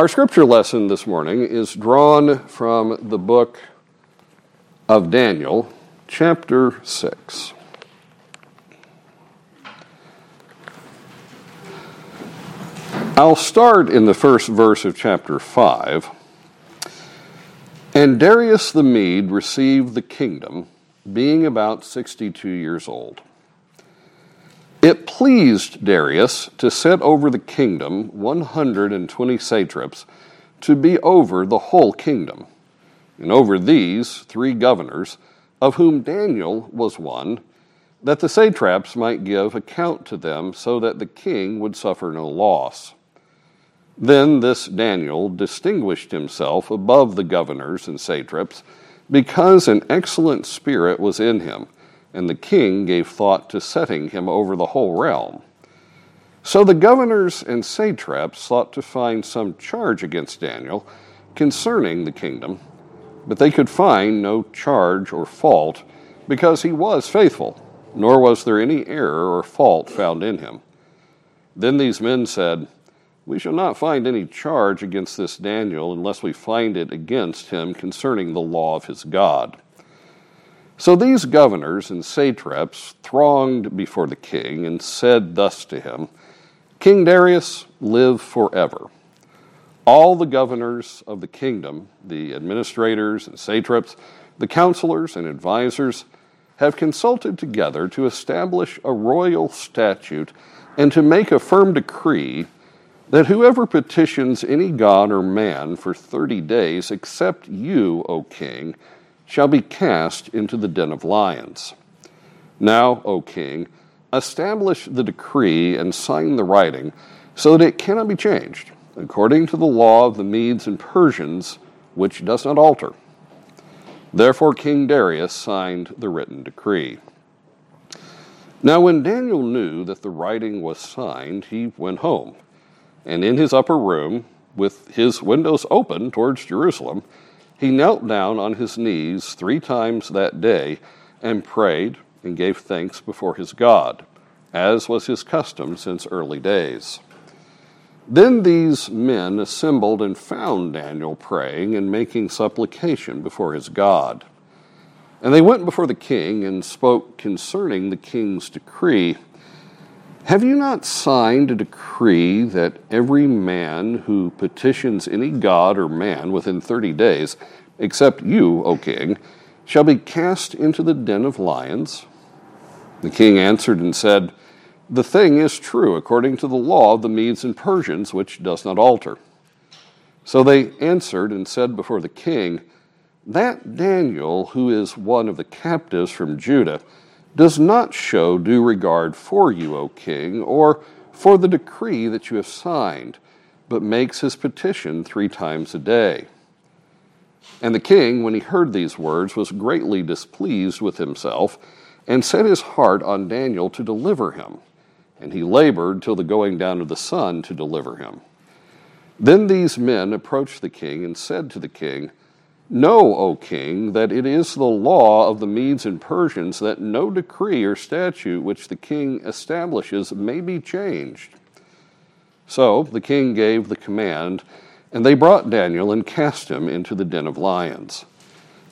Our scripture lesson this morning is drawn from the book of Daniel, chapter 6. I'll start in the first verse of chapter 5. And Darius the Mede received the kingdom, being about 62 years old. It pleased Darius to set over the kingdom 120 satraps to be over the whole kingdom, and over these three governors, of whom Daniel was one, that the satraps might give account to them so that the king would suffer no loss. Then this Daniel distinguished himself above the governors and satraps because an excellent spirit was in him, and the king gave thought to setting him over the whole realm. So the governors and satraps sought to find some charge against Daniel concerning the kingdom, but they could find no charge or fault because he was faithful, nor was there any error or fault found in him. Then these men said, we shall not find any charge against this Daniel unless we find it against him concerning the law of his God. So these governors and satraps thronged before the king and said thus to him King Darius, live forever. All the governors of the kingdom, the administrators and satraps, the counselors and advisers, have consulted together to establish a royal statute and to make a firm decree that whoever petitions any god or man for thirty days, except you, O king, shall be cast into the den of lions. Now, O king, establish the decree and sign the writing so that it cannot be changed, according to the law of the Medes and Persians, which does not alter. Therefore, King Darius signed the written decree. Now, when Daniel knew that the writing was signed, he went home and in his upper room, with his windows open towards Jerusalem, he knelt down on his knees three times that day and prayed and gave thanks before his God, as was his custom since early days. Then these men assembled and found Daniel praying and making supplication before his God. And they went before the king and spoke concerning the king's decree have you not signed a decree that every man who petitions any god or man within thirty days, except you, O king, shall be cast into the den of lions? The king answered and said, The thing is true according to the law of the Medes and Persians, which does not alter. So they answered and said before the king, That Daniel, who is one of the captives from Judah, does not show due regard for you, O king, or for the decree that you have signed, but makes his petition three times a day. And the king, when he heard these words, was greatly displeased with himself, and set his heart on Daniel to deliver him. And he labored till the going down of the sun to deliver him. Then these men approached the king and said to the king, Know, O king, that it is the law of the Medes and Persians that no decree or statute which the king establishes may be changed. So the king gave the command, and they brought Daniel and cast him into the den of lions.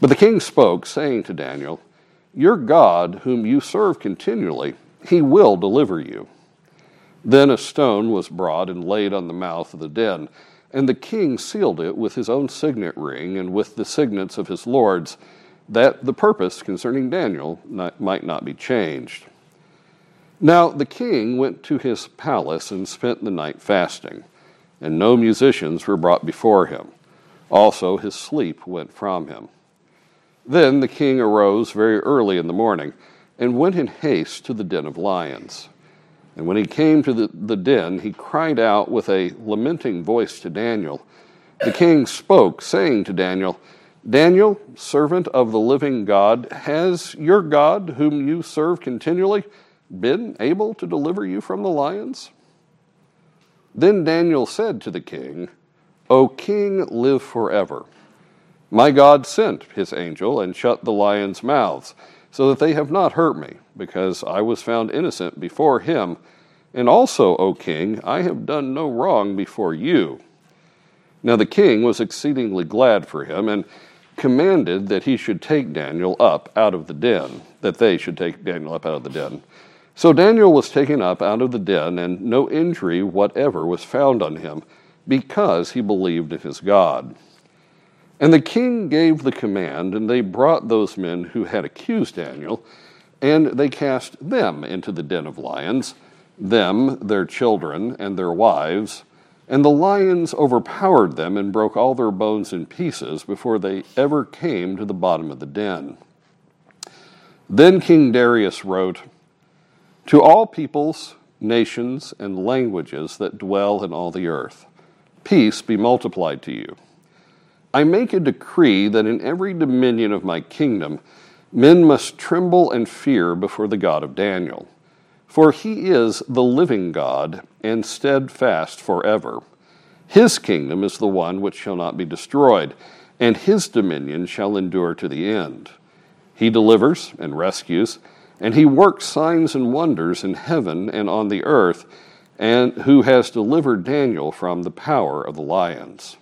But the king spoke, saying to Daniel, Your God, whom you serve continually, he will deliver you. Then a stone was brought and laid on the mouth of the den and the king sealed it with his own signet ring and with the signets of his lords, that the purpose concerning Daniel might not be changed. Now the king went to his palace and spent the night fasting, and no musicians were brought before him. Also his sleep went from him. Then the king arose very early in the morning and went in haste to the den of lions. And when he came to the, the den, he cried out with a lamenting voice to Daniel. The king spoke, saying to Daniel, Daniel, servant of the living God, has your God, whom you serve continually, been able to deliver you from the lions? Then Daniel said to the king, O king, live forever. My God sent his angel and shut the lions' mouths so that they have not hurt me, because I was found innocent before him. And also, O king, I have done no wrong before you. Now the king was exceedingly glad for him and commanded that he should take Daniel up out of the den, that they should take Daniel up out of the den. So Daniel was taken up out of the den, and no injury whatever was found on him, because he believed in his God. And the king gave the command, and they brought those men who had accused Daniel, and they cast them into the den of lions, them, their children, and their wives and the lions overpowered them and broke all their bones in pieces before they ever came to the bottom of the den. Then King Darius wrote To all peoples, nations, and languages that dwell in all the earth, peace be multiplied to you. I make a decree that in every dominion of my kingdom, men must tremble and fear before the God of Daniel for he is the living God and steadfast forever. His kingdom is the one which shall not be destroyed, and his dominion shall endure to the end. He delivers and rescues, and he works signs and wonders in heaven and on the earth, and who has delivered Daniel from the power of the lions.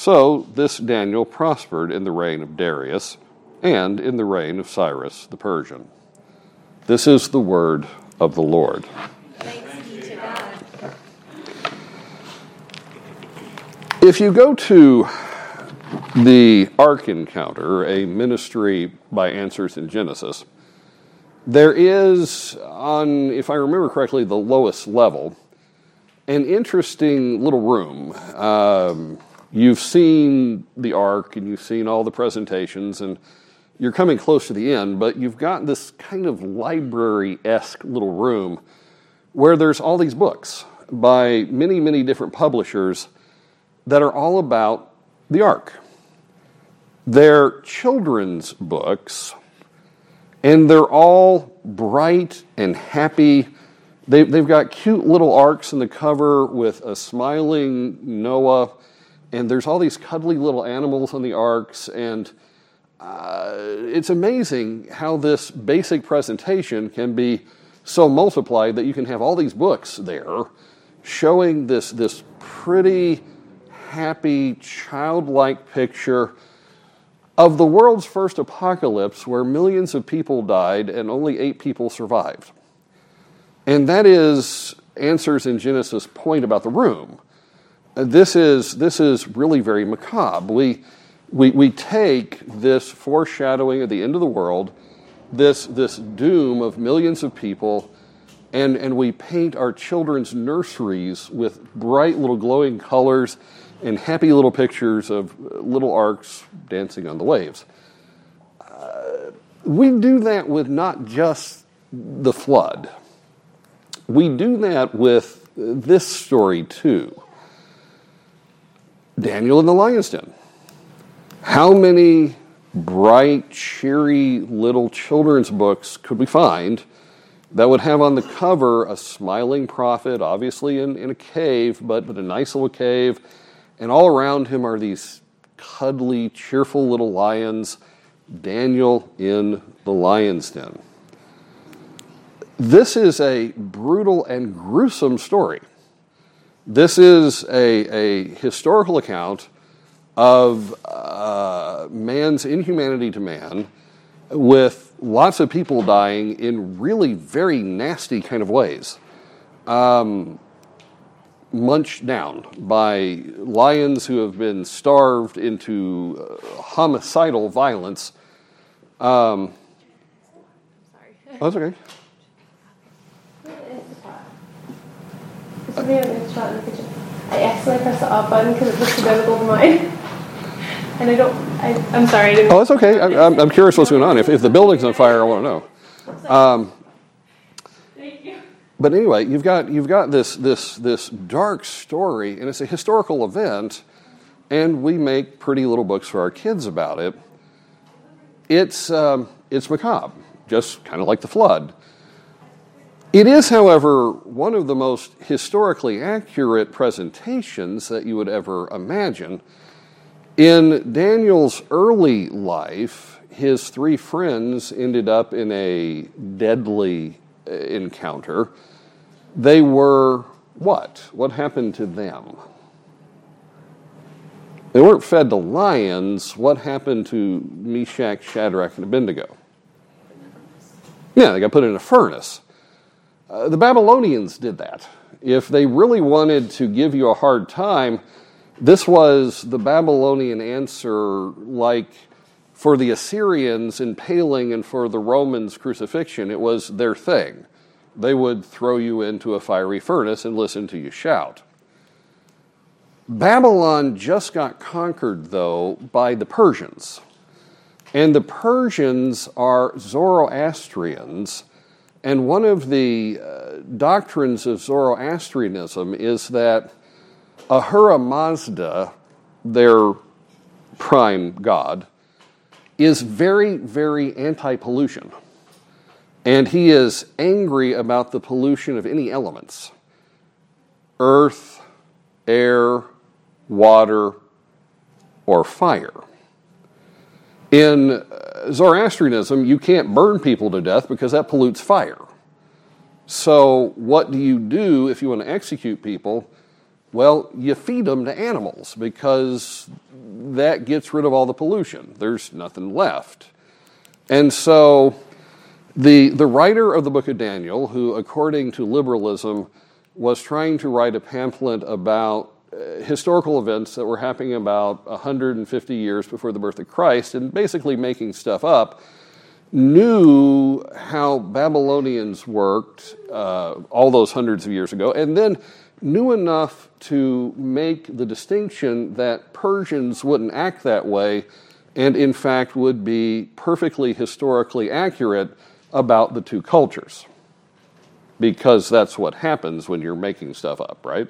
So this Daniel prospered in the reign of Darius and in the reign of Cyrus the Persian. This is the word of the Lord. If you go to the Ark Encounter, a ministry by Answers in Genesis, there is, on, if I remember correctly, the lowest level, an interesting little room. Um, you've seen the Ark and you've seen all the presentations, and you're coming close to the end, but you've got this kind of library esque little room where there's all these books by many, many different publishers that are all about the Ark. They're children's books, and they're all bright and happy. They, have got cute little arks in the cover with a smiling Noah, and there's all these cuddly little animals on the arks, and uh, it's amazing how this basic presentation can be so multiplied that you can have all these books there showing this, this pretty, happy, childlike picture of the world's first apocalypse where millions of people died and only eight people survived. And that is answers in Genesis' point about the room. Uh, this is, this is really very macabre. We, we, we take this foreshadowing of the end of the world, this, this doom of millions of people, and, and we paint our children's nurseries with bright little glowing colors and happy little pictures of uh, little arks dancing on the waves. Uh, we do that with not just the flood, we do that with uh, this story too. Daniel in the lion's den. How many bright, cheery little children's books could we find that would have on the cover a smiling prophet, obviously in, in a cave, but, but a nice little cave, and all around him are these cuddly, cheerful little lions, Daniel in the lion's den. This is a brutal and gruesome story. This is a, a historical account of uh, man's inhumanity to man with lots of people dying in really very nasty kind of ways. Um, munched down by lions who have been starved into uh, homicidal violence. Um, Sorry. that's okay. Somebody in the kitchen. I accidentally pressed the off button because it looks too biblical for mine. And I don't, I, I'm sorry. I didn't Oh, that's okay. I, I'm, I'm curious what's going on. If, if the building's on fire, I want to know. Um, Thank you. but anyway, you've got you've got this this this dark story, and it's a historical event, and we make pretty little books for our kids about it. It's um, it's macabre, just kind of like the flood. It is, however, one of the most historically accurate presentations that you would ever imagine. In Daniel's early life, his three friends ended up in a deadly uh, encounter. They were what? What happened to them? They weren't fed to lions. What happened to Meshach, Shadrach, and Abednego? Yeah, they got put in a furnace. Uh, the Babylonians did that. If they really wanted to give you a hard time, this was the Babylonian answer, like for the Assyrians impaling and for the Romans crucifixion. It was their thing. They would throw you into a fiery furnace and listen to you shout. Babylon just got conquered, though, by the Persians. And the Persians are Zoroastrians. And one of the uh, doctrines of Zoroastrianism is that Ahura Mazda, their prime god, is very, very anti pollution. And he is angry about the pollution of any elements earth, air, water, or fire. In uh, Zoroastrianism, you can't burn people to death because that pollutes fire. So, what do you do if you want to execute people? Well, you feed them to animals because that gets rid of all the pollution. There's nothing left. And so, the, the writer of the book of Daniel, who, according to liberalism, was trying to write a pamphlet about historical events that were happening about 150 years before the birth of Christ and basically making stuff up, knew how Babylonians worked uh, all those hundreds of years ago, and then knew enough to make the distinction that Persians wouldn't act that way and, in fact, would be perfectly historically accurate about the two cultures. Because that's what happens when you're making stuff up, right?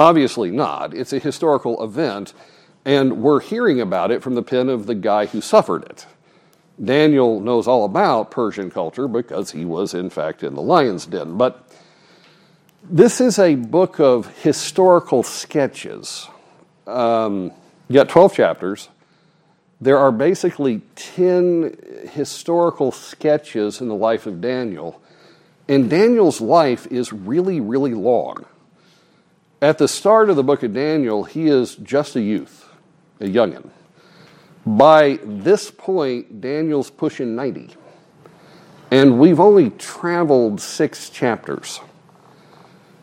Obviously not. It's a historical event, and we're hearing about it from the pen of the guy who suffered it. Daniel knows all about Persian culture because he was, in fact, in the lion's den. But this is a book of historical sketches. Um, you got 12 chapters. There are basically 10 historical sketches in the life of Daniel. And Daniel's life is really, really long. At the start of the book of Daniel, he is just a youth, a youngin. By this point, Daniel's pushing 90. And we've only traveled six chapters.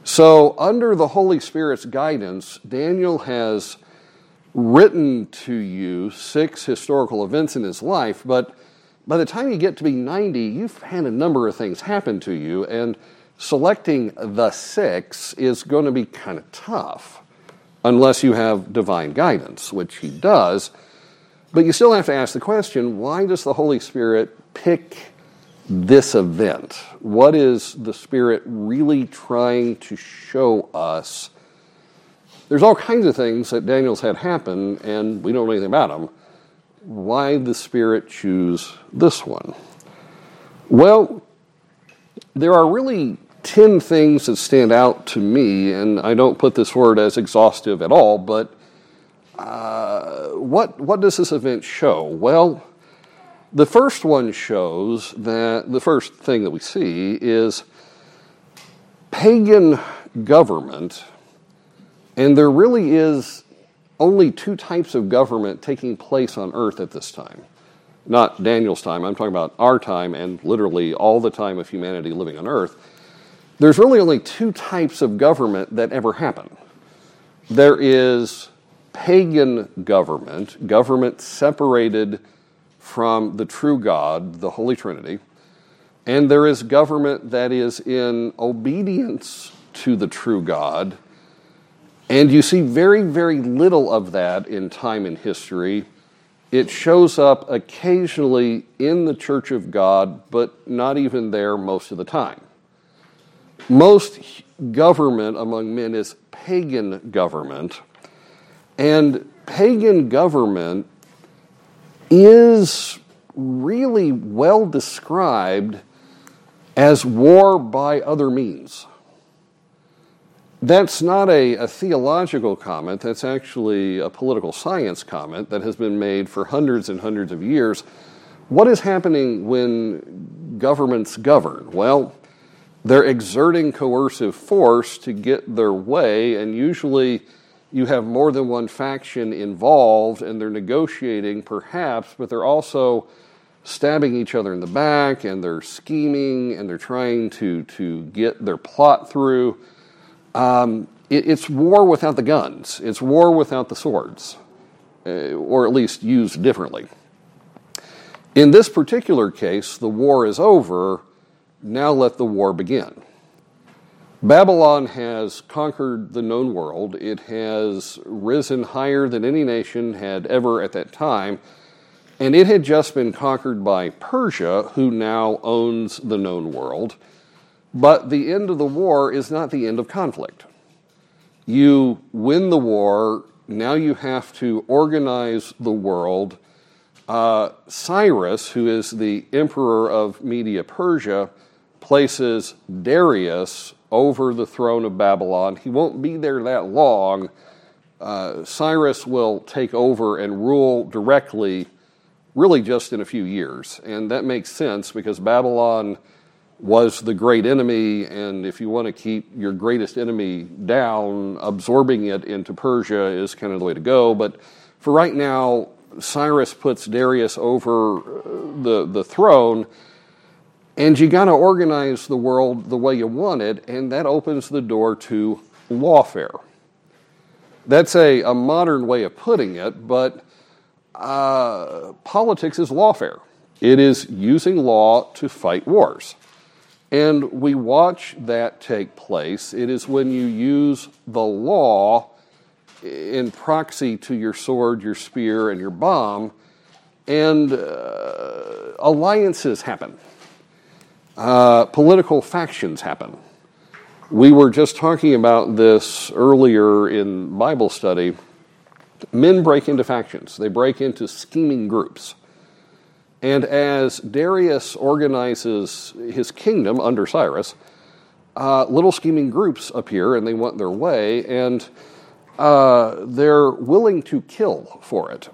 So, under the Holy Spirit's guidance, Daniel has written to you six historical events in his life, but by the time you get to be 90, you've had a number of things happen to you, and selecting the six is going to be kind of tough unless you have divine guidance, which he does. But you still have to ask the question why does the Holy Spirit pick this event? What is the Spirit really trying to show us? There's all kinds of things that Daniel's had happen, and we don't know anything about them. Why the Spirit choose this one? Well, there are really 10 things that stand out to me, and I don't put this word as exhaustive at all, but uh, what, what does this event show? Well, the first one shows that the first thing that we see is pagan government, and there really is only two types of government taking place on earth at this time. Not Daniel's time, I'm talking about our time and literally all the time of humanity living on earth there's really only two types of government that ever happen. There is pagan government, government separated from the true God, the Holy Trinity, and there is government that is in obedience to the true God. And you see very, very little of that in time and history. It shows up occasionally in the Church of God, but not even there most of the time. Most government among men is pagan government, and pagan government is really well described as war by other means. That's not a, a, theological comment, that's actually a political science comment that has been made for hundreds and hundreds of years. What is happening when governments govern? Well, they're exerting coercive force to get their way, and usually you have more than one faction involved and they're negotiating perhaps, but they're also stabbing each other in the back and they're scheming and they're trying to, to get their plot through. Um, it, it's war without the guns, it's war without the swords, uh, or at least used differently. In this particular case, the war is over. Now let the war begin. Babylon has conquered the known world. It has risen higher than any nation had ever at that time. And it had just been conquered by Persia, who now owns the known world. But the end of the war is not the end of conflict. You win the war, now you have to organize the world uh, Cyrus, who is the emperor of Media Persia, places Darius over the throne of Babylon. He won't be there that long. Uh, Cyrus will take over and rule directly, really just in a few years. And that makes sense because Babylon was the great enemy, and if you want to keep your greatest enemy down, absorbing it into Persia is kind of the way to go. But for right now, Cyrus puts Darius over uh, the, the throne, and you got to organize the world the way you want it, and that opens the door to lawfare. That's a, a modern way of putting it, but uh, politics is lawfare. It is using law to fight wars. And we watch that take place. It is when you use the law in proxy to your sword, your spear, and your bomb, and uh, alliances happen. Uh, political factions happen. We were just talking about this earlier in Bible study. Men break into factions, they break into scheming groups. And as Darius organizes his kingdom under Cyrus, uh, little scheming groups appear and they want their way. And uh, they're willing to kill for it.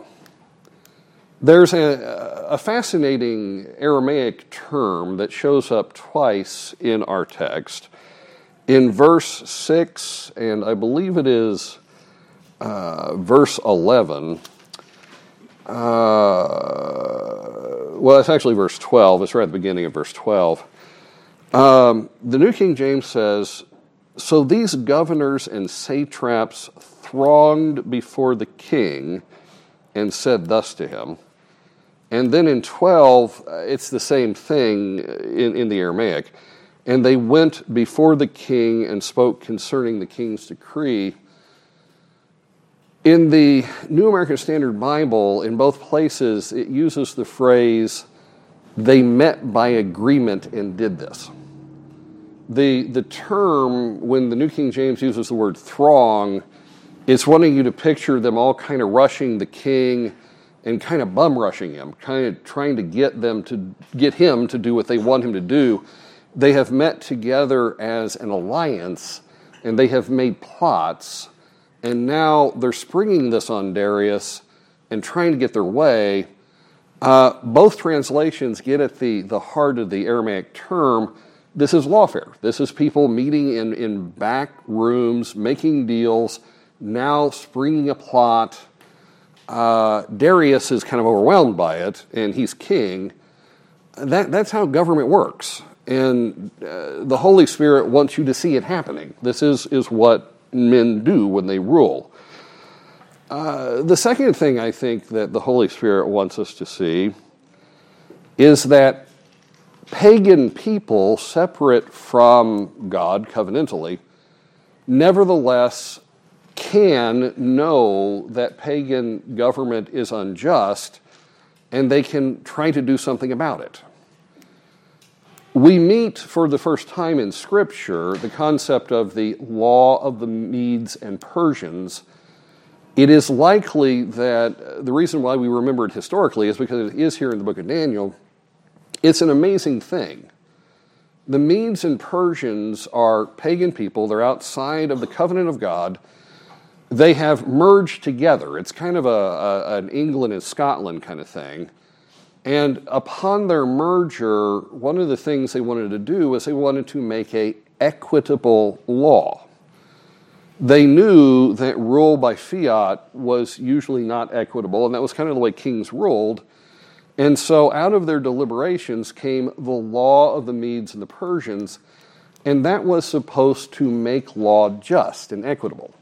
There's a, a, fascinating Aramaic term that shows up twice in our text. In verse 6, and I believe it is uh, verse 11, uh, well, it's actually verse 12. It's right at the beginning of verse 12. Um, the New King James says, So these governors and satraps thronged before the king and said thus to him. And then in 12, uh, it's the same thing in, in the Aramaic. And they went before the king and spoke concerning the king's decree. In the New American Standard Bible, in both places, it uses the phrase, they met by agreement and did this. The, the term, when the New King James uses the word throng, it's wanting you to picture them all kind of rushing the king and kind of bum rushing him, kind of trying to get them to get him to do what they want him to do. They have met together as an alliance and they have made plots, and now they're springing this on Darius and trying to get their way. Uh, both translations get at the, the heart of the Aramaic term. This is lawfare. This is people meeting in, in back rooms, making deals now springing a plot. Uh, Darius is kind of overwhelmed by it, and he's king. That, that's how government works. And uh, the Holy Spirit wants you to see it happening. This is, is what men do when they rule. Uh, the second thing I think that the Holy Spirit wants us to see is that pagan people, separate from God covenantally, nevertheless can know that pagan government is unjust and they can try to do something about it. We meet for the first time in Scripture the concept of the law of the Medes and Persians. It is likely that the reason why we remember it historically is because it is here in the book of Daniel. It's an amazing thing. The Medes and Persians are pagan people, they're outside of the covenant of God they have merged together. It's kind of a, a, an England and Scotland kind of thing. And upon their merger, one of the things they wanted to do was they wanted to make a equitable law. they knew that rule by fiat was usually not equitable, and that was kind of the way kings ruled. And so, out of their deliberations came the law of the Medes and the Persians, and that was supposed to make law just and equitable.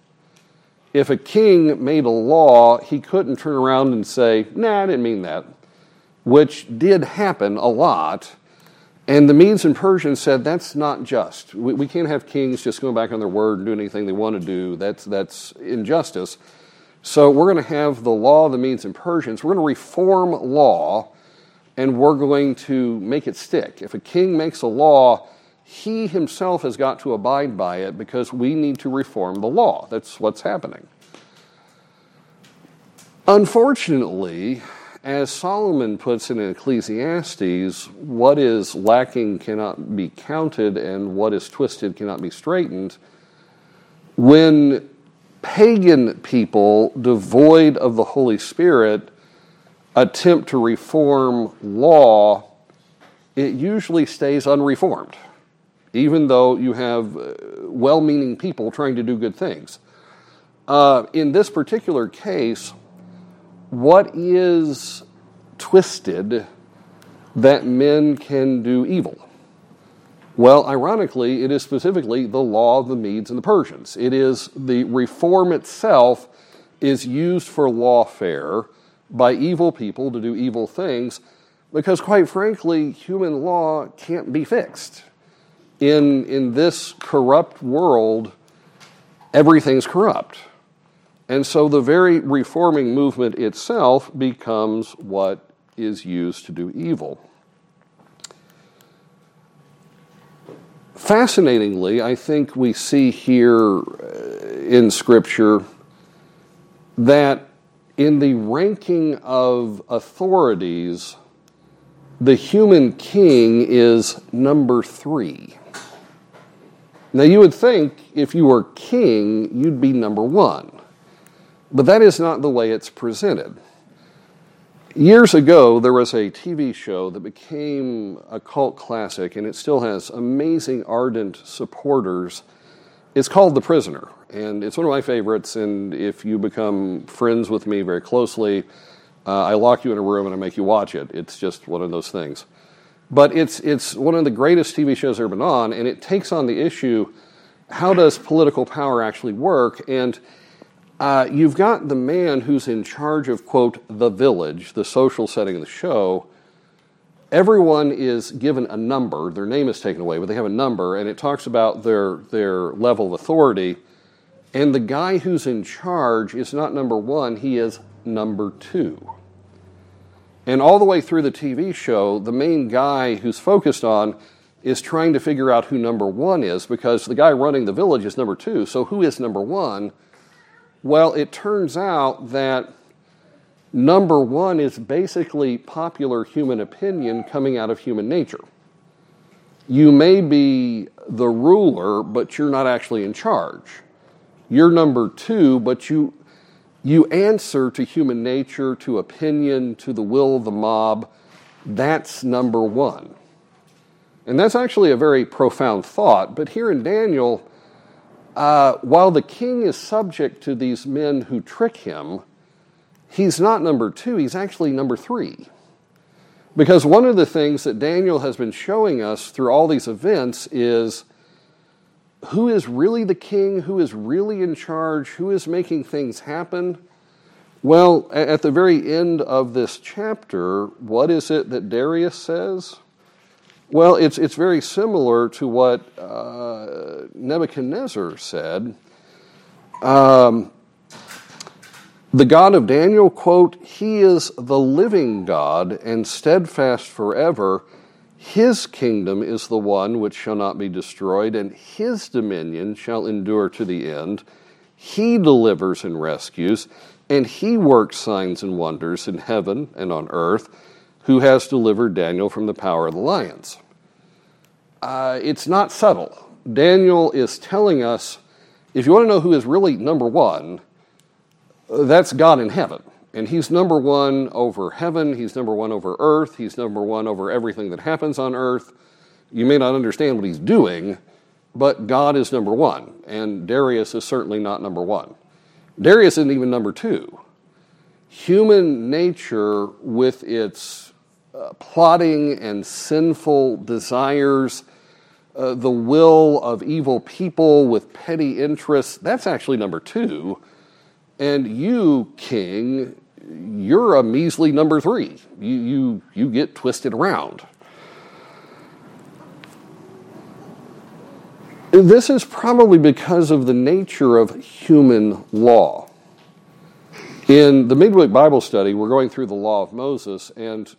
If a king made a law, he couldn't turn around and say, Nah, I didn't mean that, which did happen a lot. And the Medes and Persians said that's not just. We, we, can't have kings just going back on their word and doing anything they want to do. That's, that's injustice. So we're going to have the law of the Medes and Persians. We're going to reform law and we're going to make it stick. If a king makes a law, he himself has got to abide by it because we need to reform the law. That's what's happening. Unfortunately, as Solomon puts it in Ecclesiastes, what is lacking cannot be counted, and what is twisted cannot be straightened. When pagan people, devoid of the Holy Spirit, attempt to reform law, it usually stays unreformed, even though you have uh, well meaning people trying to do good things. Uh, in this particular case, what is twisted that men can do evil? Well, ironically, it is specifically the law of the Medes and the Persians. It is the reform itself is used for lawfare by evil people to do evil things because, quite frankly, human law can't be fixed. In, in this corrupt world, everything's corrupt. And so the very reforming movement itself becomes what is used to do evil. Fascinatingly, I think we see here uh, in Scripture that in the ranking of authorities, the human king is number three. Now, you would think if you were king, you'd be number one. But that is not the way it's presented. Years ago, there was a TV show that became a cult classic, and it still has amazing, ardent supporters. It's called The Prisoner, and it's one of my favorites. And if you become friends with me very closely, uh, I lock you in a room and I make you watch it. It's just one of those things. But it's, it's one of the greatest TV shows ever been on, and it takes on the issue how does political power actually work? And uh, you've got the man who's in charge of, quote, the village, the social setting of the show. Everyone is given a number. Their name is taken away, but they have a number, and it talks about their, their level of authority. And the guy who's in charge is not number one, he is number two. And all the way through the TV show, the main guy who's focused on is trying to figure out who number one is because the guy running the village is number two. So who is number one? Well, it turns out that number one is basically popular human opinion coming out of human nature. You may be the ruler, but you're not actually in charge. You're number two, but you, you answer to human nature, to opinion, to the will of the mob. That's number one. And that's actually a very profound thought. But here in Daniel, uh, while the king is subject to these men who trick him, he's not number two, he's actually number three. Because one of the things that Daniel has been showing us through all these events is who is really the king, who is really in charge, who is making things happen. Well, at the very end of this chapter, what is it that Darius says? Well, it's, it's very similar to what uh, Nebuchadnezzar said. Um, the God of Daniel, quote, He is the living God and steadfast forever. His kingdom is the one which shall not be destroyed, and His dominion shall endure to the end. He delivers and rescues, and He works signs and wonders in heaven and on earth who has delivered Daniel from the power of the lions. Uh, it's not subtle. Daniel is telling us if you want to know who is really number one, that's God in heaven. And he's number one over heaven, he's number one over earth, he's number one over everything that happens on earth. You may not understand what he's doing, but God is number one, and Darius is certainly not number one. Darius isn't even number two. Human nature, with its uh, plotting and sinful desires, uh, the will of evil people with petty interests, that's actually number two. And you, king, you're a measly number three. You, you, you get twisted around. This is probably because of the nature of human law. In the midweek Bible study, we're going through the law of Moses, and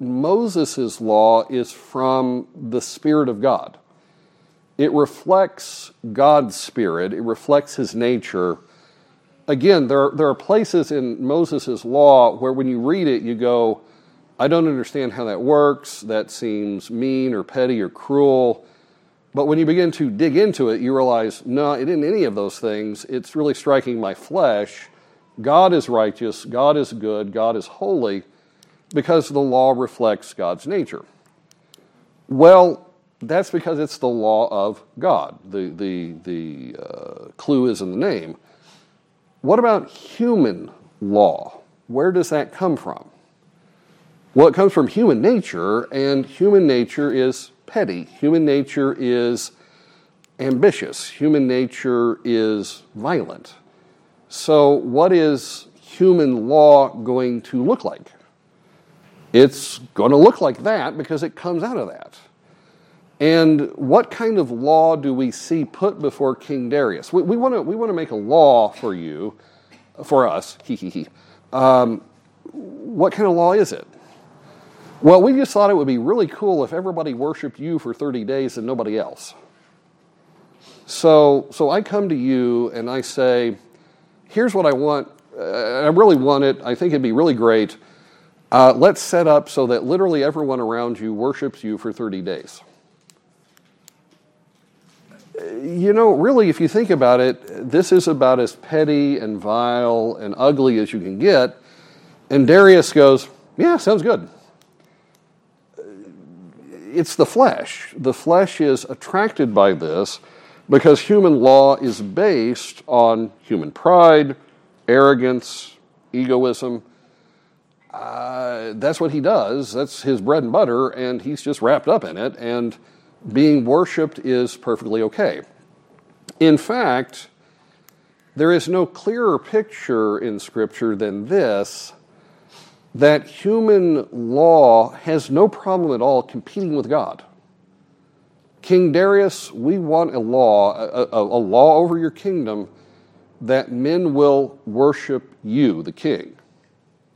Moses' law is from the Spirit of God. It reflects God's Spirit, it reflects His nature. Again, there are, there are places in Moses' law where when you read it, you go, I don't understand how that works. That seems mean or petty or cruel. But when you begin to dig into it, you realize, no, it isn't any of those things. It's really striking my flesh. God is righteous, God is good, God is holy, because the law reflects God's nature. Well, that's because it's the law of God. The, the, the uh, clue is in the name. What about human law? Where does that come from? Well, it comes from human nature, and human nature is petty. Human nature is ambitious. Human nature is violent. So, what is human law going to look like? It's going to look like that because it comes out of that. And what kind of law do we see put before King Darius? We, we want to make a law for you, for us. Um, what kind of law is it? Well, we just thought it would be really cool if everybody worshiped you for 30 days and nobody else. So, so I come to you and I say, here's what I want. Uh, I really want it. I think it'd be really great. Uh, let's set up so that literally everyone around you worships you for 30 days. You know, really, if you think about it, this is about as petty and vile and ugly as you can get. And Darius goes, Yeah, sounds good it's the flesh. The flesh is attracted by this because human law is based on human pride, arrogance, egoism. Uh, that's what he does. That's his bread and butter, and he's just wrapped up in it. And being worshiped is perfectly okay. In fact, there is no clearer picture in Scripture than this that human law has no problem at all competing with God. King Darius, we want a law, a, a, a, law over your kingdom that men will worship you, the king.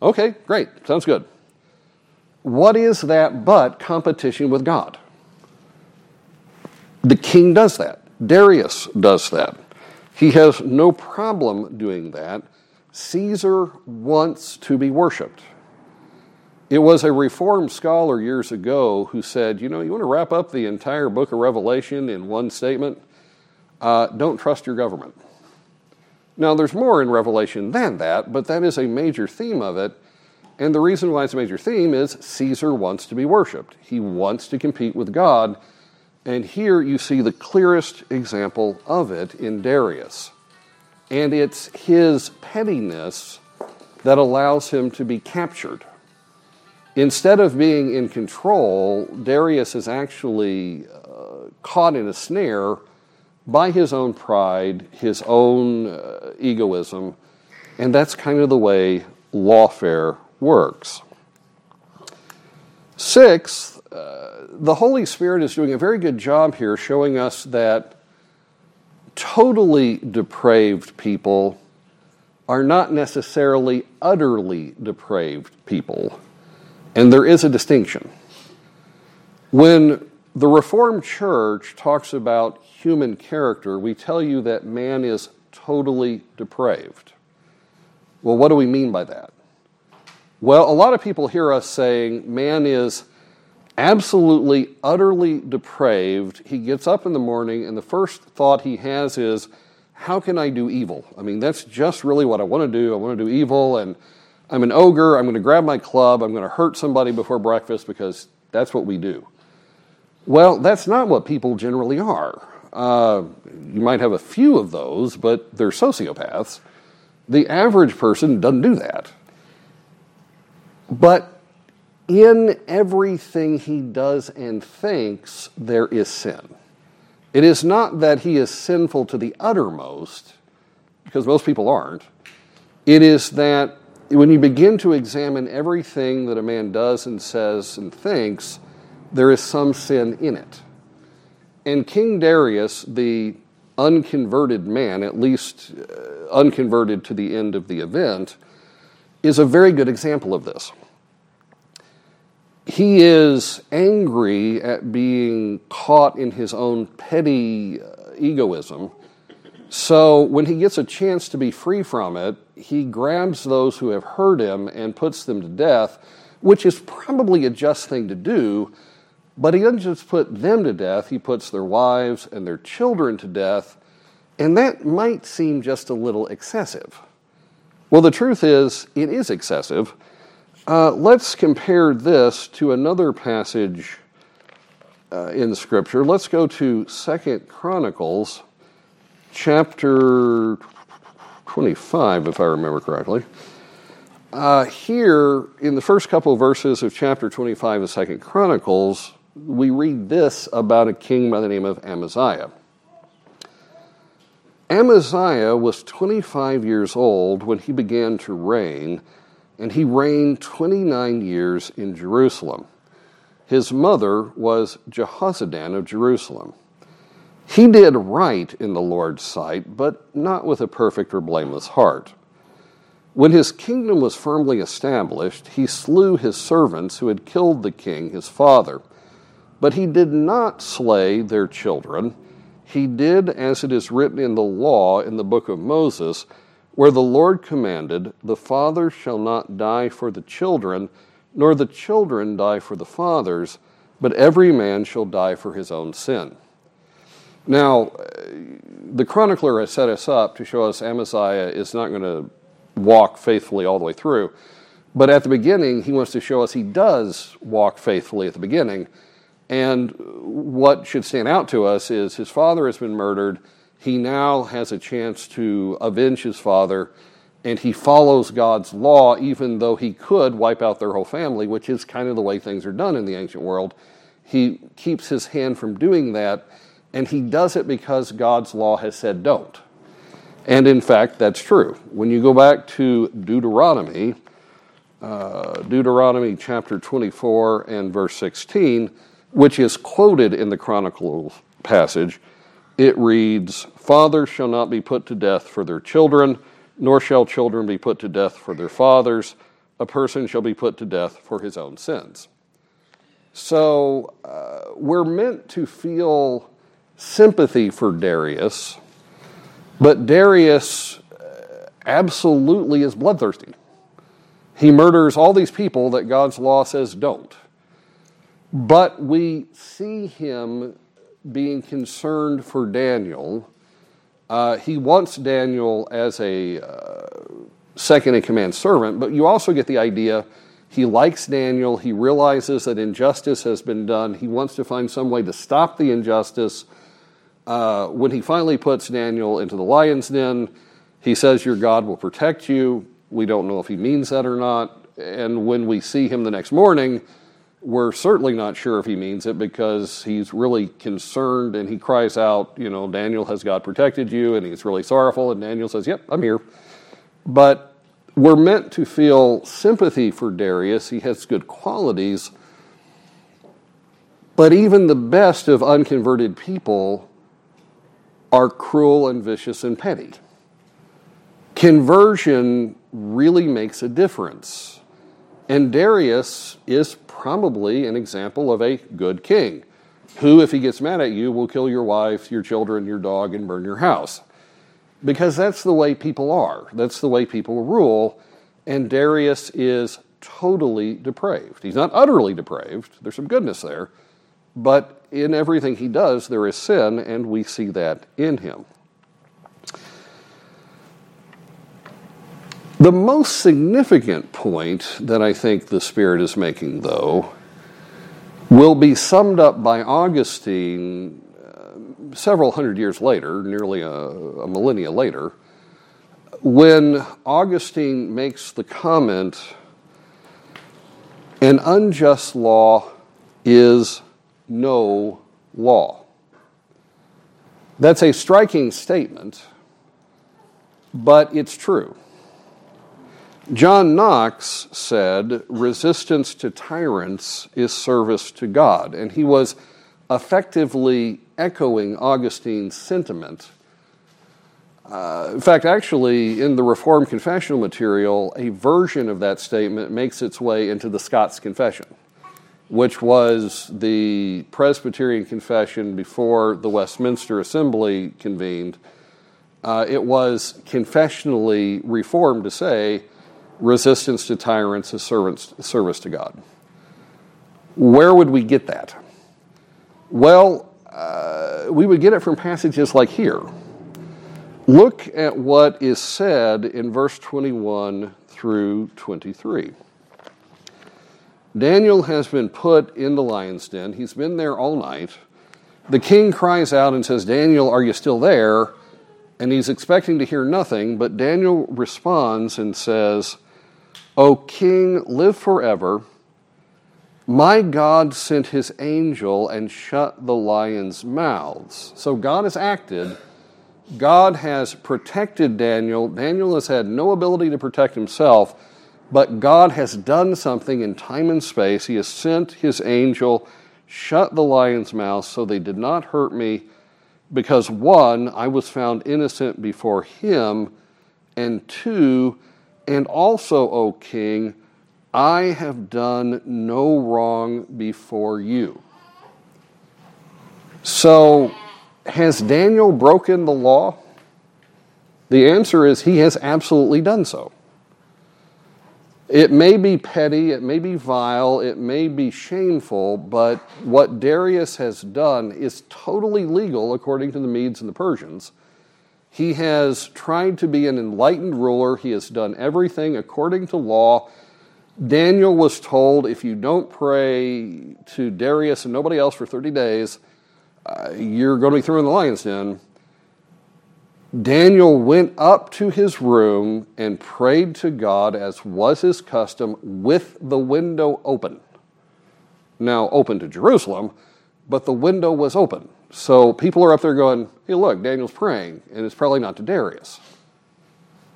Okay, great, sounds good. What is that but competition with God? The king does that. Darius does that. He has no problem doing that. Caesar wants to be worshiped. It was a Reformed scholar years ago who said, You know, you want to wrap up the entire book of Revelation in one statement? Uh, don't trust your government. Now, there's more in Revelation than that, but that is a major theme of it. And the reason why it's a major theme is Caesar wants to be worshiped, he wants to compete with God. And here you see the clearest example of it in Darius. And it's his pettiness that allows him to be captured Instead of being in control, Darius is actually uh, caught in a snare by his own pride, his own uh, egoism, and that's kind of the way lawfare works. Sixth, the Holy Spirit is doing a very good job here showing us that totally depraved people are not necessarily utterly depraved people. And there is a distinction. When the Reformed Church talks about human character, we tell you that man is totally depraved. Well, what do we mean by that? Well, a lot of people hear us saying man is absolutely, utterly depraved. He gets up in the morning, and the first thought he has is, How can I do evil? I mean, that's just really what I want to do. I want to do evil, and I'm an ogre. I'm going to grab my club. I'm going to hurt somebody before breakfast because that's what we do. Well, that's not what people generally are. Uh, you might have a few of those, but they're sociopaths. The average person doesn't do that. But in everything he does and thinks, there is sin. It is not that he is sinful to the uttermost, because most people aren't. It is that when you begin to examine everything that a man does and says and thinks, there is some sin in it. And King Darius, the unconverted man, at least uh, unconverted to the end of the event, is a very good example of this. He is angry at being caught in his own petty uh, egoism. So when he gets a chance to be free from it, he grabs those who have hurt him and puts them to death, which is probably a just thing to do. But he doesn't just put them to death, he puts their wives and their children to death, and that might seem just a little excessive. Well, the truth is, it is excessive. Uh, let's compare this to another passage uh, in Scripture. Let's go to Second Chronicles, chapter 25, if I remember correctly. Uh, here, in the first couple of verses of chapter 25 of Second Chronicles, we read this about a king by the name of Amaziah. Amaziah was 25 years old when he began to reign, and he reigned 29 years in Jerusalem. His mother was Jehozadan of Jerusalem. He did right in the Lord's sight, but not with a perfect or blameless heart. When his kingdom was firmly established, he slew his servants who had killed the king, his father. But he did not slay their children. He did as it is written in the law in the book of Moses, where the Lord commanded, The father shall not die for the children, nor the children die for the fathers, but every man shall die for his own sin. Now, the chronicler has set us up to show us Amaziah is not going to walk faithfully all the way through. But at the beginning, he wants to show us he does walk faithfully at the beginning. And what should stand out to us is his father has been murdered. He now has a chance to avenge his father, and he follows God's law, even though he could wipe out their whole family, which is kind of the way things are done in the ancient world. He keeps his hand from doing that and he does it because God's law has said don't. And in fact, that's true. When you go back to Deuteronomy, uh, Deuteronomy chapter 24 and verse 16, which is quoted in the Chronicles passage, it reads, Fathers shall not be put to death for their children, nor shall children be put to death for their fathers. A person shall be put to death for his own sins. So uh, we're meant to feel sympathy for Darius, but Darius uh, absolutely is bloodthirsty. He murders all these people that God's law says don't. But we see him being concerned for Daniel. Uh, he wants Daniel as a uh, second in command servant, but you also get the idea he likes Daniel. He realizes that injustice has been done. He wants to find some way to stop the injustice uh, when he finally puts Daniel into the lion's den, he says, Your God will protect you. We don't know if he means that or not. And when we see him the next morning, we're certainly not sure if he means it because he's really concerned and he cries out, You know, Daniel, has God protected you? And he's really sorrowful. And Daniel says, Yep, I'm here. But we're meant to feel sympathy for Darius. He has good qualities. But even the best of unconverted people are cruel and vicious and petty. Conversion really makes a difference. And Darius is probably an example of a good king who, if he gets mad at you, will kill your wife, your children, your dog, and burn your house. Because that's the way people are, that's the way people rule. And Darius is totally depraved. He's not utterly depraved, there's some goodness there, but in everything he does, there is sin, and we see that in him. The most significant point that I think the Spirit is making, though, will be summed up by Augustine uh, several hundred years later, nearly a, a millennia later, when Augustine makes the comment, an unjust law is no law. That's a striking statement, but it's true. John Knox said resistance to tyrants is service to God, and he was effectively echoing Augustine's sentiment. Uh, in fact, actually, in the Reformed confessional material, a version of that statement makes its way into the Scots Confession, which was the Presbyterian confession before the Westminster Assembly convened. Uh, it was confessionally reformed to say, resistance to tyrants is service, to God. Where would we get that? Well, uh, we would get it from passages like here. Look at what is said in verse 21 through 23. Daniel has been put in the lion's den. He's been there all night. The king cries out and says, Daniel, are you still there? And he's expecting to hear nothing, but Daniel responds and says, O king, live forever. My God sent his angel and shut the lions' mouths. So God has acted. God has protected Daniel. Daniel has had no ability to protect himself, but God has done something in time and space. He has sent his angel, shut the lions' mouths so they did not hurt me, because one, I was found innocent before him, and two, and also, O king, I have done no wrong before you. So, has Daniel broken the law? The answer is he has absolutely done so. It may be petty, it may be vile, it may be shameful, but what Darius has done is totally legal according to the Medes and the Persians. He has tried to be an enlightened ruler. He has done everything according to law. Daniel was told if you don't pray to Darius and nobody else for 30 days, uh, you're going to be thrown in the lion's den. Daniel went up to his room and prayed to God as was his custom with the window open. Now, open to Jerusalem, but the window was open. So people are up there going, hey, look, Daniel's praying, and it's probably not to Darius.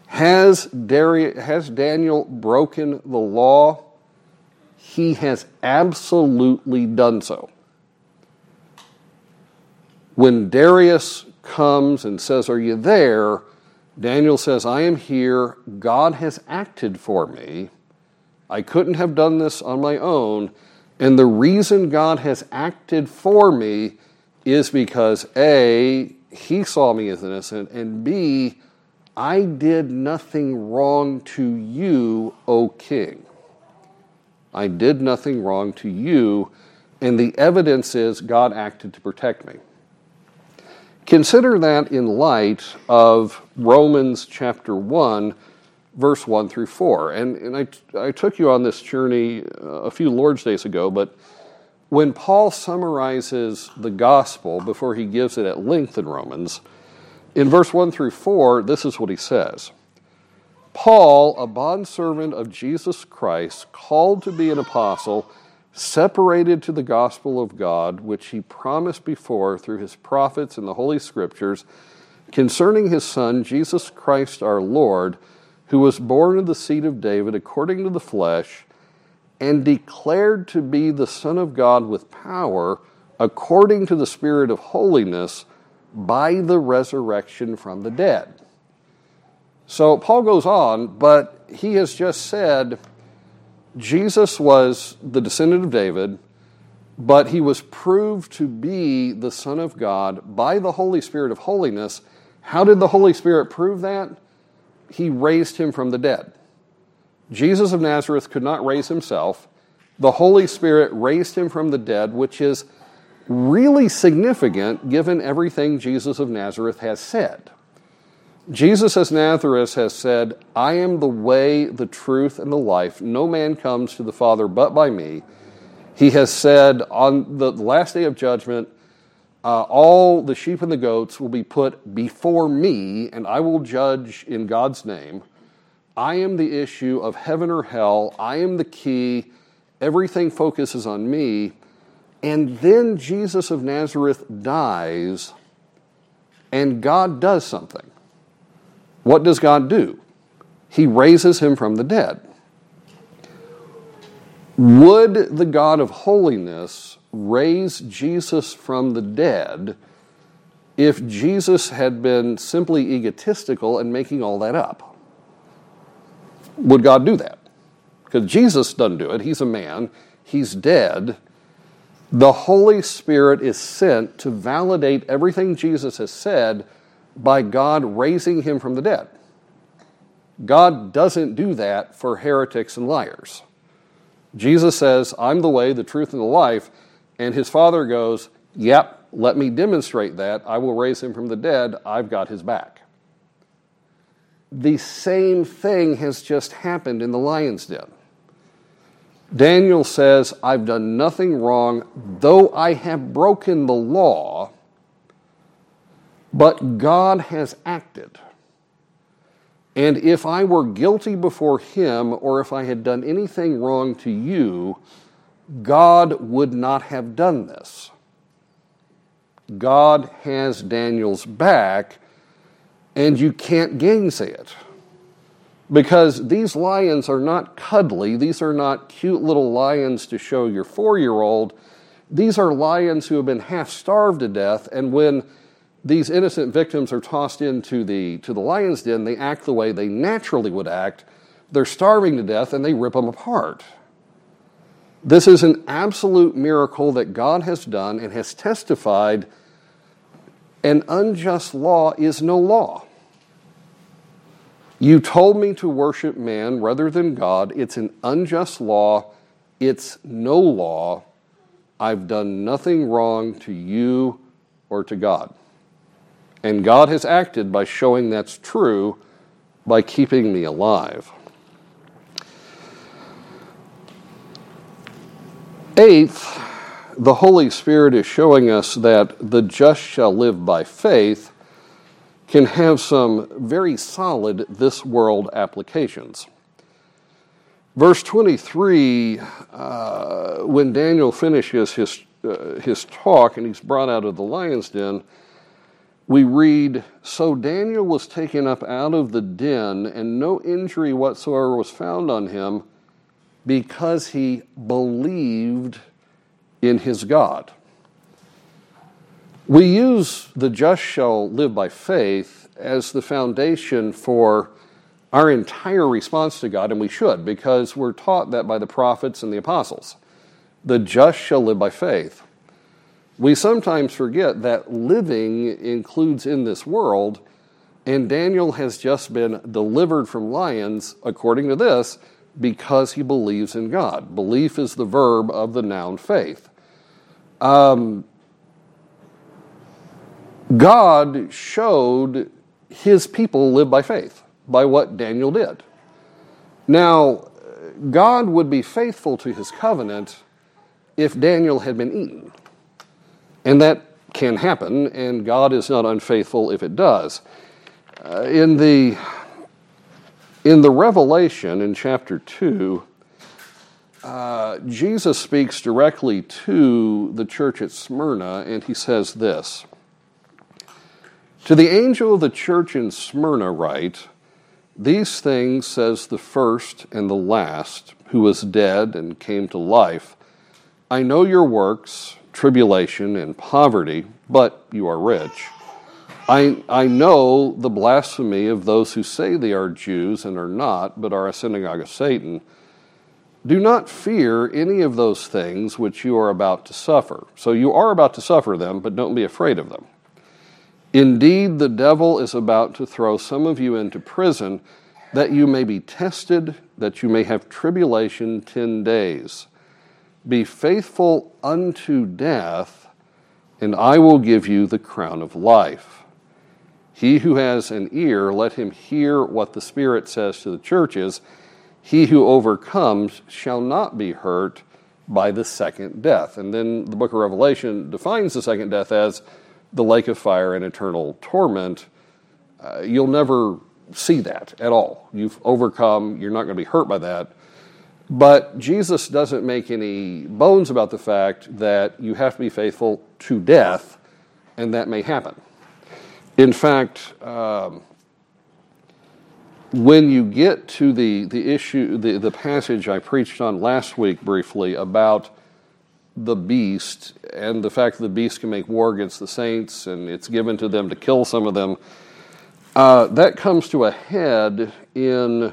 Has, Darius, has Daniel broken the law? He has absolutely done so. When Darius comes and says, Are you there? Daniel says, I am here. God has acted for me. I couldn't have done this on my own. And the reason God has acted for me is because A, he saw me as innocent, and B, I did nothing wrong to you, O king. I did nothing wrong to you, and the evidence is God acted to protect me. Consider that in light of Romans chapter 1, verse 1 through 4. And, and I, I took you on this journey uh, a few Lord's Days ago, but when Paul summarizes the gospel before he gives it at length in Romans, in verse 1 through 4, this is what he says. Paul, a bondservant of Jesus Christ, called to be an apostle, separated to the gospel of God, which he promised before through his prophets in the Holy Scriptures, concerning his Son, Jesus Christ our Lord, who was born of the seed of David according to the flesh and declared to be the Son of God with power, according to the Spirit of holiness, by the resurrection from the dead. So Paul goes on, but he has just said Jesus was the descendant of David, but he was proved to be the Son of God by the Holy Spirit of holiness. How did the Holy Spirit prove that? He raised him from the dead. Jesus of Nazareth could not raise himself. The Holy Spirit raised him from the dead, which is really significant given everything Jesus of Nazareth has said. Jesus of Nazareth has said, I am the way, the truth, and the life. No man comes to the Father but by me. He has said on the last day of judgment, uh, all the sheep and the goats will be put before me, and I will judge in God's name. I am the issue of heaven or hell. I am the key. Everything focuses on me. And then Jesus of Nazareth dies, and God does something. What does God do? He raises him from the dead. Would the God of holiness raise Jesus from the dead if Jesus had been simply egotistical and making all that up? Would God do that? Because Jesus doesn't do it. He's a man, he's dead. The Holy Spirit is sent to validate everything Jesus has said by God raising him from the dead. God doesn't do that for heretics and liars. Jesus says, I'm the way, the truth, and the life. And his father goes, Yep, let me demonstrate that. I will raise him from the dead. I've got his back. The same thing has just happened in the lion's den. Daniel says, I've done nothing wrong, though I have broken the law, but God has acted. And if I were guilty before him, or if I had done anything wrong to you, God would not have done this. God has Daniel's back, and you can't gainsay it. Because these lions are not cuddly, these are not cute little lions to show your four year old. These are lions who have been half starved to death, and when these innocent victims are tossed into the, to the lion's den, they act the way they naturally would act. They're starving to death and they rip them apart. This is an absolute miracle that God has done and has testified an unjust law is no law. You told me to worship man rather than God. It's an unjust law. It's no law. I've done nothing wrong to you or to God. And God has acted by showing that's true by keeping me alive. Eighth, the Holy Spirit is showing us that the just shall live by faith can have some very solid this world applications. Verse 23, uh, when Daniel finishes his, uh, his talk and he's brought out of the lion's den, we read So Daniel was taken up out of the den, and no injury whatsoever was found on him because he believed in his God. We use the just shall live by faith as the foundation for our entire response to God, and we should, because we're taught that by the prophets and the apostles. The just shall live by faith. We sometimes forget that living includes in this world, and Daniel has just been delivered from lions, according to this, because he believes in God. Belief is the verb of the noun faith. Um, God showed his people live by faith, by what Daniel did. Now, God would be faithful to his covenant if Daniel had been eaten. And that can happen, and God is not unfaithful if it does. Uh, in, the, in the Revelation in chapter 2, uh, Jesus speaks directly to the church at Smyrna, and he says this To the angel of the church in Smyrna, write, These things says the first and the last, who was dead and came to life. I know your works tribulation and poverty, but you are rich. I, I know the blasphemy of those who say they are Jews and are not, but are a synagogue of Satan. Do not fear any of those things which you are about to suffer. So you are about to suffer them, but don't be afraid of them. Indeed, the devil is about to throw some of you into prison that you may be tested, that you may have tribulation ten days. Be faithful unto death, and I will give you the crown of life. He who has an ear, let him hear what the Spirit says to the churches. He who overcomes shall not be hurt by the second death. And then the book of Revelation defines the second death as the lake of fire and eternal torment. Uh, you'll never see that at all. You've overcome, you're not going to be hurt by that. But Jesus doesn't make any bones about the fact that you have to be faithful to death, and that may happen. In fact, um, when you get to the, the issue, the, the passage I preached on last week briefly about the beast and the fact that the beast can make war against the saints and it's given to them to kill some of them, uh, that comes to a head in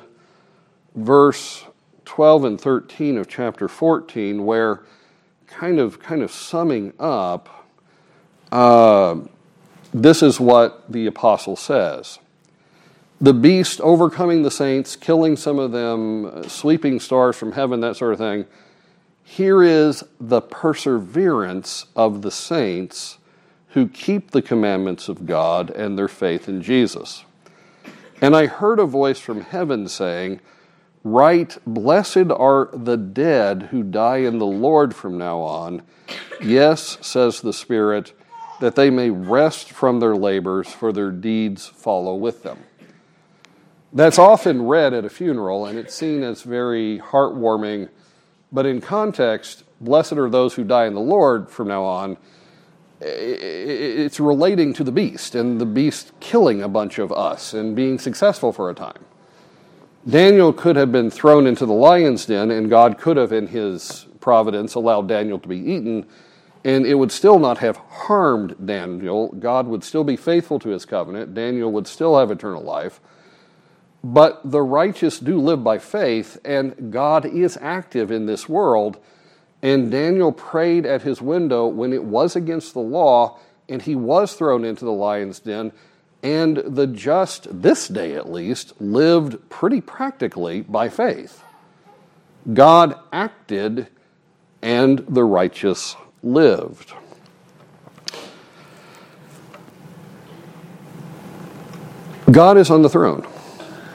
verse 12 and 13 of chapter 14, where kind of kind of summing up, uh, this is what the apostle says the beast overcoming the saints, killing some of them, sweeping stars from heaven, that sort of thing. Here is the perseverance of the saints who keep the commandments of God and their faith in Jesus. And I heard a voice from heaven saying, Write, blessed are the dead who die in the Lord from now on. Yes, says the Spirit, that they may rest from their labors, for their deeds follow with them. That's often read at a funeral, and it's seen as very heartwarming. But in context, blessed are those who die in the Lord from now on. It's relating to the beast and the beast killing a bunch of us and being successful for a time. Daniel could have been thrown into the lion's den, and God could have, in his providence, allowed Daniel to be eaten, and it would still not have harmed Daniel. God would still be faithful to his covenant. Daniel would still have eternal life. But the righteous do live by faith, and God is active in this world. And Daniel prayed at his window when it was against the law, and he was thrown into the lion's den. And the just, this day at least, lived pretty practically by faith. God acted, and the righteous lived. God is on the throne.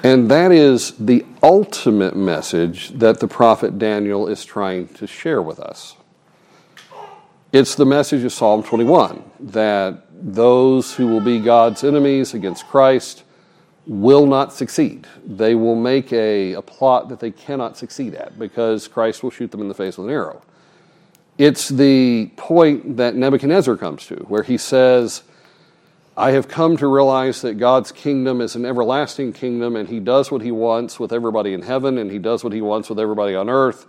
And that is the ultimate message that the prophet Daniel is trying to share with us. It's the message of Psalm 21 that those who will be God's enemies against Christ will not succeed. They will make a, a plot that they cannot succeed at because Christ will shoot them in the face with an arrow. It's the point that Nebuchadnezzar comes to, where he says, I have come to realize that God's kingdom is an everlasting kingdom, and He does what He wants with everybody in heaven, and He does what He wants with everybody on earth.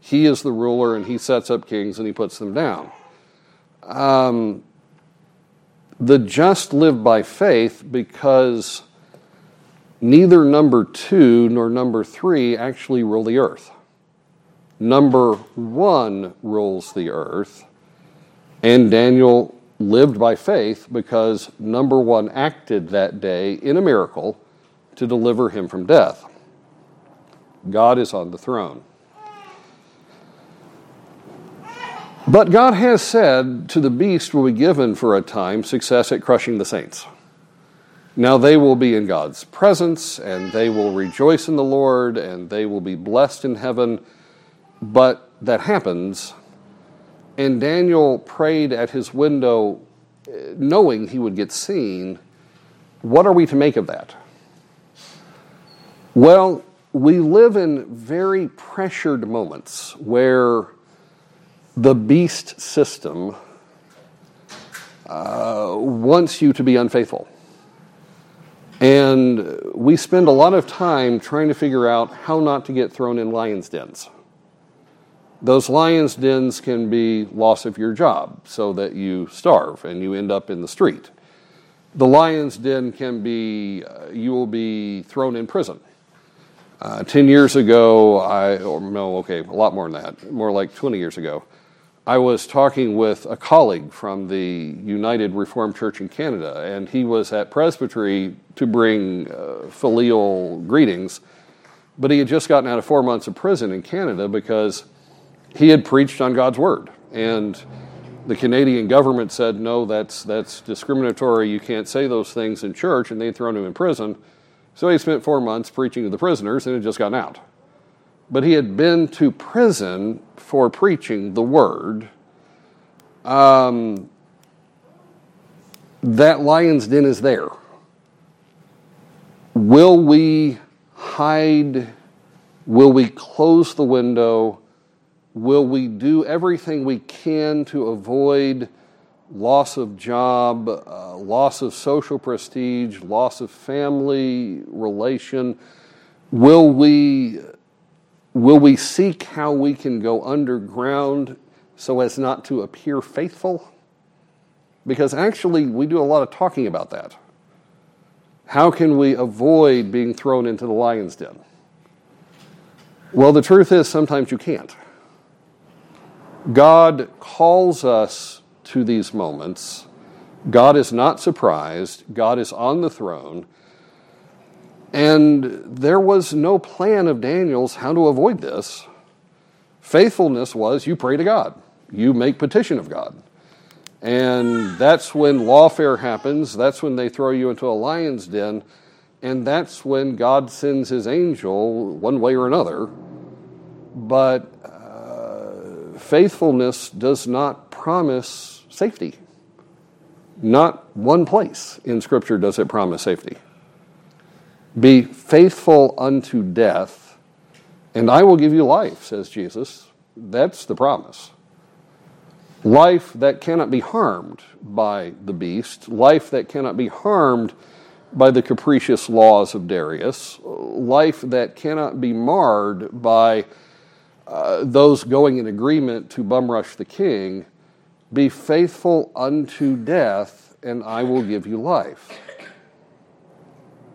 He is the ruler, and He sets up kings and He puts them down. Um, the just live by faith because neither number two nor number three actually rule the earth. Number one rules the earth, and Daniel lived by faith because number one acted that day in a miracle to deliver him from death. God is on the throne. But God has said to the beast will be given for a time success at crushing the saints. Now they will be in God's presence and they will rejoice in the Lord and they will be blessed in heaven. But that happens and Daniel prayed at his window, knowing he would get seen. What are we to make of that? Well, we live in very pressured moments where the beast system uh, wants you to be unfaithful. And we spend a lot of time trying to figure out how not to get thrown in lions' dens. Those lions' dens can be loss of your job so that you starve and you end up in the street. The lion's den can be uh, you will be thrown in prison. Uh, 10 years ago, I, or no, okay, a lot more than that, more like 20 years ago, I was talking with a colleague from the United Reformed Church in Canada, and he was at Presbytery to bring uh, filial greetings, but he had just gotten out of four months of prison in Canada because he had preached on God's word. And the Canadian government said, no, that's, that's discriminatory. You can't say those things in church. And they'd thrown him in prison. So he spent four months preaching to the prisoners and had just gotten out. but he had been to prison for preaching the word. Um, that lion's den is there. Will we hide? Will we close the window? Will we do everything we can to avoid loss of job, uh, loss of social prestige, loss of family relation? Will we, will we seek how we can go underground so as not to appear faithful? Because actually, we do a lot of talking about that. How can we avoid being thrown into the lion's den? Well, the truth is, sometimes you can't. God calls us to these moments. God is not surprised. God is on the throne. And there was no plan of Daniel's how to avoid this. Faithfulness was you pray to God, you make petition of God. And that's when lawfare happens. That's when they throw you into a lion's den. And that's when God sends his angel, one way or another. But faithfulness does not promise safety. Not one place in Scripture does it promise safety. Be faithful unto death, and I will give you life, says Jesus. That's the promise life that cannot be harmed by the beast, life that cannot be harmed by the capricious laws of Darius, life that cannot be marred by uh, those going in agreement to bum rush the king. Be faithful unto death, and I will give you life.